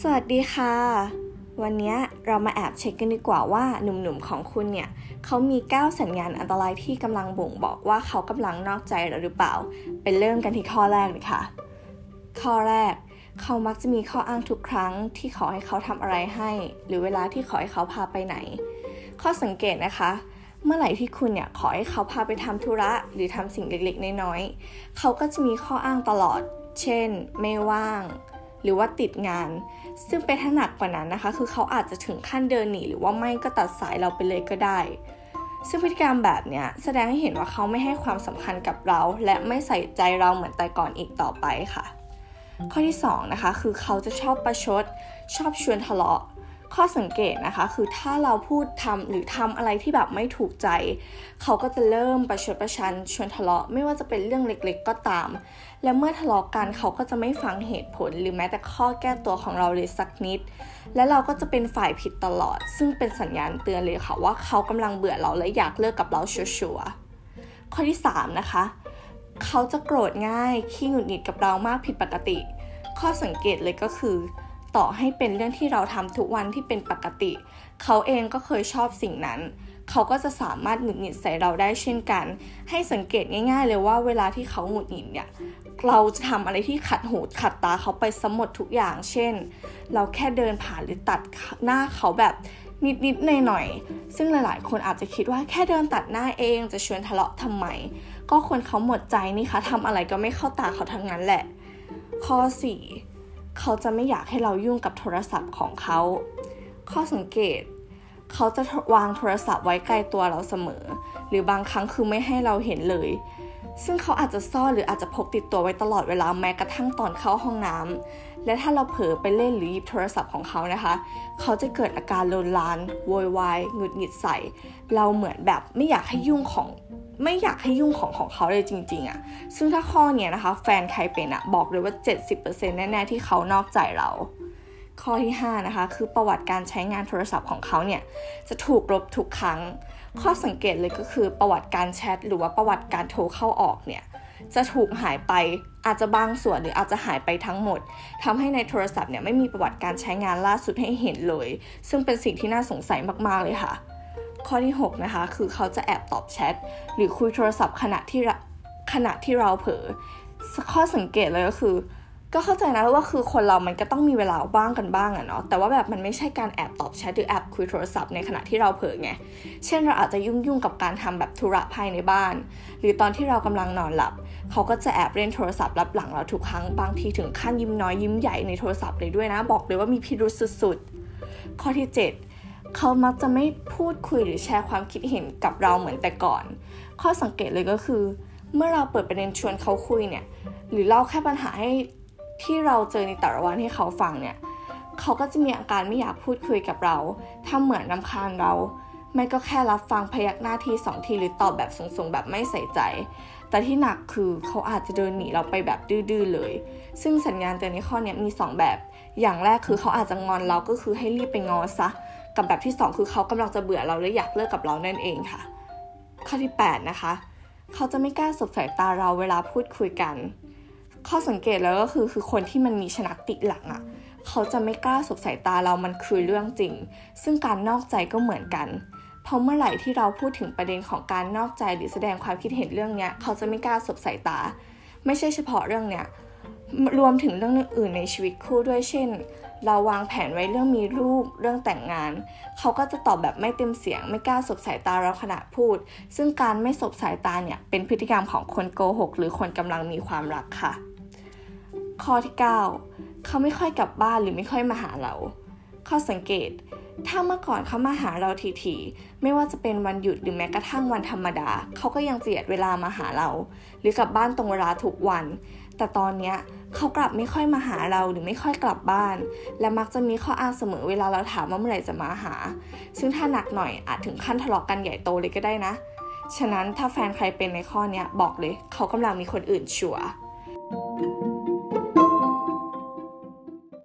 สวัสดีค่ะ วันนี้เรามาแอบเช็คกันดีกว่าว่าหนุ่มๆของคุณเนี่ยเขามี 9 สัญญาณอันตรายที่กำลังบ่งบอกว่าเขากำลังนอกใจเราหรือเปล่าเป็นเริ่มกันที่ข้อแรกเลยค่ะ ข้อแรก เขามักจะมีข้ออ้างทุกครั้งที่ขอให้เขาทำอะไรให้ หรือเวลาที่ขอให้เขาพาไปไหน ข้อสังเกตนะคะเมื่อไหร่ที่คุณเนี่ยขอให้เขาพาไปทำธุระหรือทำสิ่งเล็กๆ น้อยๆ เขาก็จะมีข้ออ้างตลอด เช่น ไม่ว่าง หรือว่าติดงาน ซึ่งเป็นถ้าหนักกว่านั้นนะคะ คือเขาอาจจะถึงขั้นเดินหนีหรือว่าไม่ก็ตัดสายเราไปเลยก็ได้ ซึ่งพฤติกรรมแบบเนี้ยแสดงให้เห็นว่าเขาไม่ให้ความสำคัญกับเรา และไม่ใส่ใจเราเหมือนแต่ก่อนอีกต่อไปค่ะ ข้อที่2นะคะคือเขาจะชอบประชด ชอบชวนทะเลาะ ข้อสังเกตนะคะ คือถ้าเราพูดทำหรือทำอะไรที่แบบไม่ถูกใจ เขาก็จะเริ่มประชดประชันชวนทะเลาะ ไม่ว่าจะเป็นเรื่องเล็กๆ ก็ตาม และเมื่อทะเลาะกันเขาก็จะไม่ฟังเหตุผล หรือแม้แต่ข้อแก้ตัวของเราเลยสักนิด และเราก็จะเป็นฝ่ายผิดตลอด ซึ่งเป็นสัญญาณเตือนเลยค่ะว่าเขากำลังเบื่อเราและอยากเลิกกับเราชัวร์ๆข้อที่ 3 นะคะ เขาจะโกรธง่ายขี้หงุดหงิดกับเรามากผิดปกติ ข้อสังเกตเลยก็คือ ต่อให้เป็นเรื่องที่เราทำทุกวันที่เป็นปกติ เขาเองก็เคยชอบสิ่งนั้น เขาก็จะสามารถหงุดหงิดใส่เราได้เช่นกัน ให้สังเกตง่ายๆเลยว่าเวลาที่เขาหงุดหงิดเนี่ยเราจะทำอะไรที่ขัดหูขัดตาเขาไปสมหมดทุกอย่าง เช่น เราแค่เดินผ่านหรือตัดหน้าเขาแบบนิดๆหน่อยๆซึ่งหลายๆ คนอาจจะคิดว่าแค่เดินตัดหน้าเองจะชวนทะเลาะทำไม ก็คนเขาหมดใจนี่คะทำอะไรก็ไม่เข้าตาเขาทั้งนั้นแหละ ข้อ 4 เขาจะไม่อยากให้เรายุ่งกับโทรศัพท์ของเขา ข้อสังเกต เขาจะวางโทรศัพท์ไว้ใกล้ตัวเราเสมอ หรือบางครั้งคือไม่ให้เราเห็นเลย ซึ่งเขาอาจจะซ่อนหรืออาจจะพกติดตัวไว้ตลอดเวลาแม้กระทั่งตอนเข้าห้องน้ำและถ้าเราเผลอไปเล่นหรือหยิบโทรศัพท์ของเขานะคะ เขาจะเกิดอาการโลนลานโวยวายหงุดหงิดใส่ เราเหมือนแบบไม่อยากให้ยุ่งของ ไม่อยากให้ยุ่งของของเขาเลยจริง ๆอะ่ะซึ่งถ้าข้อเนี้ยนะคะ แฟนใครเป็นอะบอกเลยว่า 70%แน่ๆที่เขานอกใจเรา ข้อที่ 5 นะคะ คือประวัติการใช้งานโทรศัพท์ของเขาเนี่ยจะถูกลบทุกครั้ง ข้อสังเกตเลยก็คือประวัติการแชทหรือว่าประวัติการโทรเข้าออกเนี่ยจะถูกหายไปอาจจะบางส่วนหรืออาจจะหายไปทั้งหมดทำให้ในโทรศัพท์เนี่ยไม่มีประวัติการใช้งานล่าสุดให้เห็นเลย ซึ่งเป็นสิ่งที่น่าสงสัยมากๆเลยค่ะ ข้อที่ 6 นะคะ คือเขาจะแอบตอบแชทหรือคุยโทรศัพท์ขณะที่ขณะที่เราเผลอข้อสังเกตเลยก็คือ ก็เข้าใจนะว่าคือคนเรามันก็ต้องมีเวลาบ้างกันบ้างอะเนาะแต่ว่าแบบมันไม่ใช่การแอบตอบแชทหรือแอบคุยโทรศัพท์ในขณะที่เราเผลอไงเช่นเราอาจจะยุ่งยุ่งกับการทำแบบธุระภายในบ้าน หรือตอนที่เรากำลังนอนหลับ เขาก็จะแอบเล่นโทรศัพท์รับหลังเราทุกครั้งบางทีถึงขั้นยิ้มน้อยยิ้มใหญ่ในโทรศัพท์เลยด้วยนะ บอกเลยว่ามีพิรุษสุดๆข้อที่ 7 เขามักจะไม่พูดคุยหรือแชร์ความคิดเห็นกับเราเหมือนแต่ก่อน ข้อสังเกตเลยก็คือ เมื่อเราเปิดประเด็นชวนเขาคุยเนี่ย หรือเล่าแค่ปัญหาให้ที่เราเจอในแต่ละวันให้เขาฟังเนี่ย เขาก็จะมีอาการไม่อยากพูดคุยกับเรา ถ้าเหมือนนำคาญเรา ไม่ก็แค่รับฟังพยักหน้าทีสองทีหรือตอบแบบสูงๆแบบไม่ใส่ใจ แต่ที่หนักคือเขาอาจจะเดินหนีเราไปแบบดื้อๆเลย ซึ่งสัญญาณเตือนในข้อนี้มี 2 แบบ อย่างแรกคือเขาอาจจะงอนเราก็คือให้รีบไปงอซะ กับแบบที่ 2 คือเขากำลังจะเบื่อเราและอยากเลิกกับเรานั่นเองค่ะ ข้อที่ 8 นะคะ เขาจะไม่กล้าสบสายตาเราเวลาพูดคุยกัน ข้อสังเกตแล้วก็คือคือคนที่มันมีชนักติหลังอะ่ะเขาจะไม่กล้าสบสายตาเรามันคือเรื่องจริง ซึ่งการนอกใจก็เหมือนกัน เพราะเมื่อไหร่ที่เราพูดถึงประเด็นของการนอกใจหรือแสดงความคิดเห็นเรื่องเนี้ย เขาจะไม่กล้าสบสายตา ไม่ใช่เฉพาะเรื่องเนี้ย รวมถึงเรื่องอื่นในชีวิตคู่ด้วยเช่น เราวางแผนไว้เรื่องมีลูกเรื่องแต่งงาน เขาก็จะตอบแบบไม่เต็มเสียง ไม่กล้าสบสายตาเราขณะพูด ซึ่งการไม่สบสายตาเนี่ยเป็นพฤติกรรมของคนโกหก หรือคนกำลังมีความรักค่ะ ข้อที่ 9 เขาไม่ค่อยกลับบ้านหรือไม่ค่อยมาหาเรา ข้อสังเกต ถ้าเมื่อก่อนเขามาหาเราทีๆไม่ว่าจะเป็นวันหยุดหรือแม้กระทั่งวันธรรมดา เขาก็ยังเจียดเวลามาหาเรา หรือกลับบ้านตรงเวลาทุกวัน แต่ตอนนี้เขากลับไม่ค่อยมาหาเราหรือไม่ค่อยกลับบ้าน และมักจะมีข้ออ้างเสมอเวลาเราถามว่าเมื่อไหร่จะมาหา ซึ่งถ้าหนักหน่อยอาจถึงขั้นทะเลาะกกันใหญ่โตเลยก็ได้นะ ฉะนั้นถ้าแฟนใครเป็นในข้อนี้บอกเลย เขากำลังมีคนอื่นชัวร์